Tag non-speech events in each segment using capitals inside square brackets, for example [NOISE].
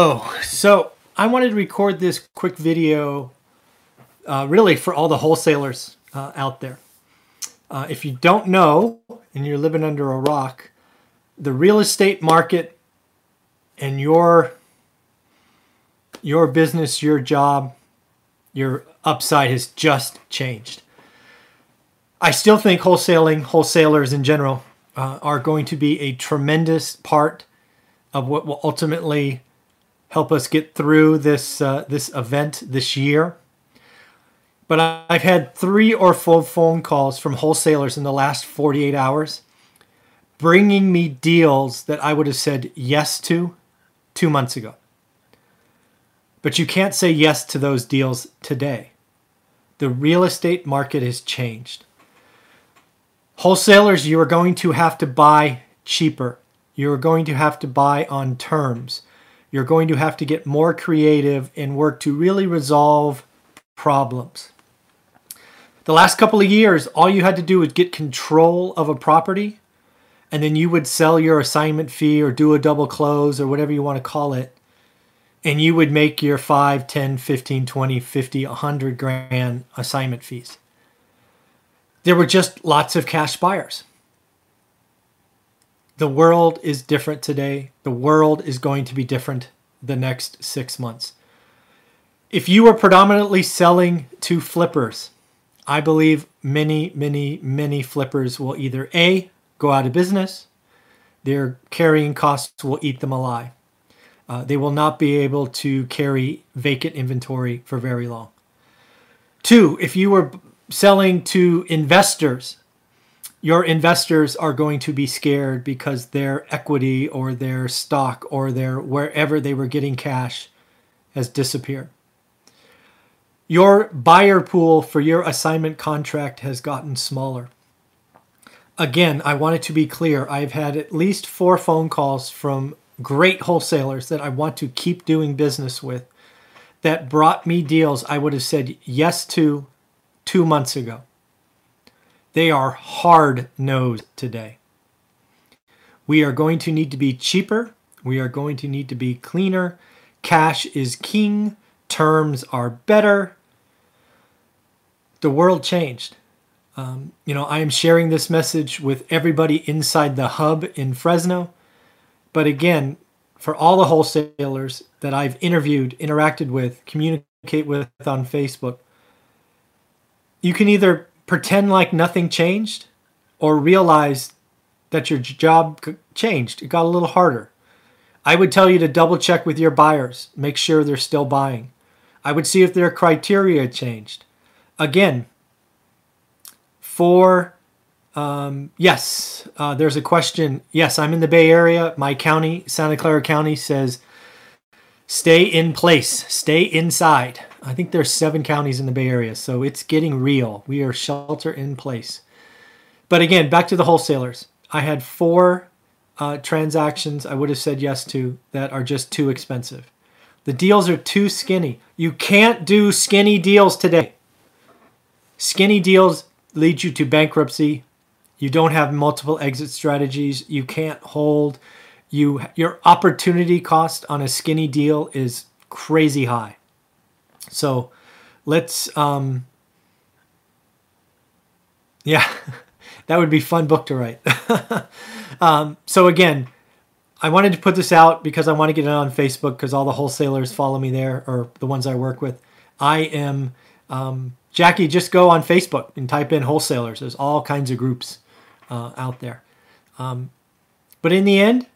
Oh, so I wanted to record this quick video uh, really for all the wholesalers uh, out there. Uh, if you don't know and you're living under a rock, the real estate market and your your business, your job, your upside has just changed. I still think wholesaling, wholesalers in general, uh, are going to be a tremendous part of what will ultimately help us get through this uh, this event this year. But I've had three or four phone calls from wholesalers in the last 48 hours, bringing me deals that I would have said yes to two months ago. But you can't say yes to those deals today. The real estate market has changed. Wholesalers, you are going to have to buy cheaper. You are going to have to buy on terms. You're going to have to get more creative and work to really resolve problems. The last couple of years, all you had to do was get control of a property, and then you would sell your assignment fee or do a double close or whatever you want to call it. And you would make your 5, 10, 15, 20, 50, 100 grand assignment fees. There were just lots of cash buyers. The world is different today. The world is going to be different the next six months. If you are predominantly selling to flippers, I believe many, many, many flippers will either A, go out of business, their carrying costs will eat them alive. Uh, they will not be able to carry vacant inventory for very long. Two, if you were selling to investors, your investors are going to be scared because their equity or their stock or their wherever they were getting cash has disappeared. Your buyer pool for your assignment contract has gotten smaller. Again, I want it to be clear. I've had at least four phone calls from great wholesalers that I want to keep doing business with that brought me deals I would have said yes to two months ago. They are hard nosed today. We are going to need to be cheaper. We are going to need to be cleaner. Cash is king. Terms are better. The world changed. Um, you know, I am sharing this message with everybody inside the hub in Fresno. But again, for all the wholesalers that I've interviewed, interacted with, communicate with on Facebook, you can either pretend like nothing changed or realize that your job changed. It got a little harder. I would tell you to double check with your buyers, make sure they're still buying. I would see if their criteria changed. Again, for um, yes, uh, there's a question. Yes, I'm in the Bay Area. My county, Santa Clara County, says stay in place, stay inside. I think there's seven counties in the Bay Area, so it's getting real. We are shelter in place. But again, back to the wholesalers. I had four uh, transactions I would have said yes to that are just too expensive. The deals are too skinny. You can't do skinny deals today. Skinny deals lead you to bankruptcy. You don't have multiple exit strategies. You can't hold. You your opportunity cost on a skinny deal is crazy high. So let's, um, yeah, [LAUGHS] that would be fun book to write. [LAUGHS] um, so again, I wanted to put this out because I want to get it on Facebook because all the wholesalers follow me there or the ones I work with. I am um, Jackie. Just go on Facebook and type in wholesalers. There's all kinds of groups uh, out there. Um, but in the end,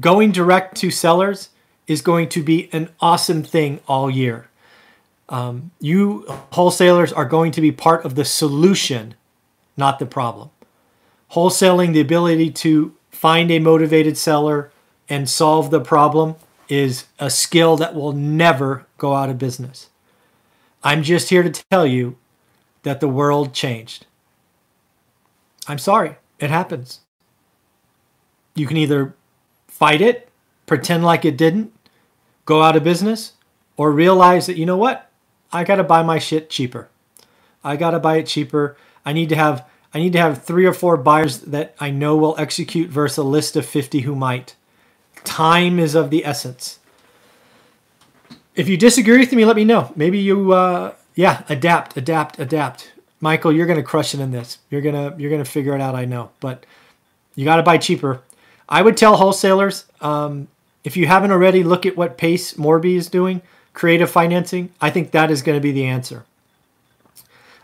going direct to sellers is going to be an awesome thing all year. Um, you wholesalers are going to be part of the solution, not the problem. Wholesaling, the ability to find a motivated seller and solve the problem, is a skill that will never go out of business. I'm just here to tell you that the world changed. I'm sorry, it happens. You can either fight it, pretend like it didn't, go out of business, or realize that, you know what? I got to buy my shit cheaper. I got to buy it cheaper. I need to have I need to have three or four buyers that I know will execute versus a list of 50 who might. Time is of the essence. if you disagree with me, let me know. Maybe you, uh, yeah, adapt, adapt, adapt. Michael, you're gonna crush it in this. You're gonna you're gonna figure it out. I know, but you got to buy cheaper. I would tell wholesalers um, if you haven't already, look at what Pace Morby is doing, creative financing. I think that is going to be the answer.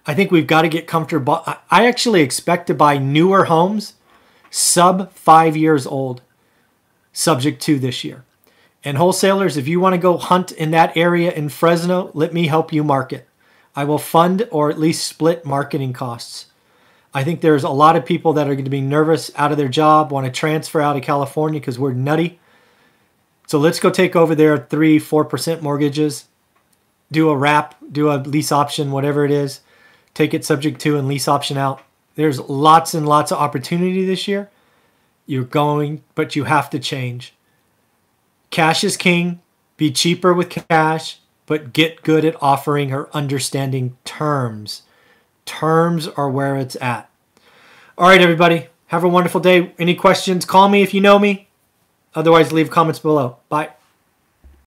I think we've got to get comfortable. I actually expect to buy newer homes sub five years old, subject to this year. And wholesalers, if you want to go hunt in that area in Fresno, let me help you market. I will fund or at least split marketing costs. I think there's a lot of people that are going to be nervous out of their job, want to transfer out of California because we're nutty. So let's go take over their three, four percent mortgages, do a wrap, do a lease option, whatever it is, take it subject to and lease option out. There's lots and lots of opportunity this year. You're going, but you have to change. Cash is king. Be cheaper with cash, but get good at offering or understanding terms. Terms are where it's at. All right, everybody. Have a wonderful day. Any questions? Call me if you know me. Otherwise, leave comments below. Bye.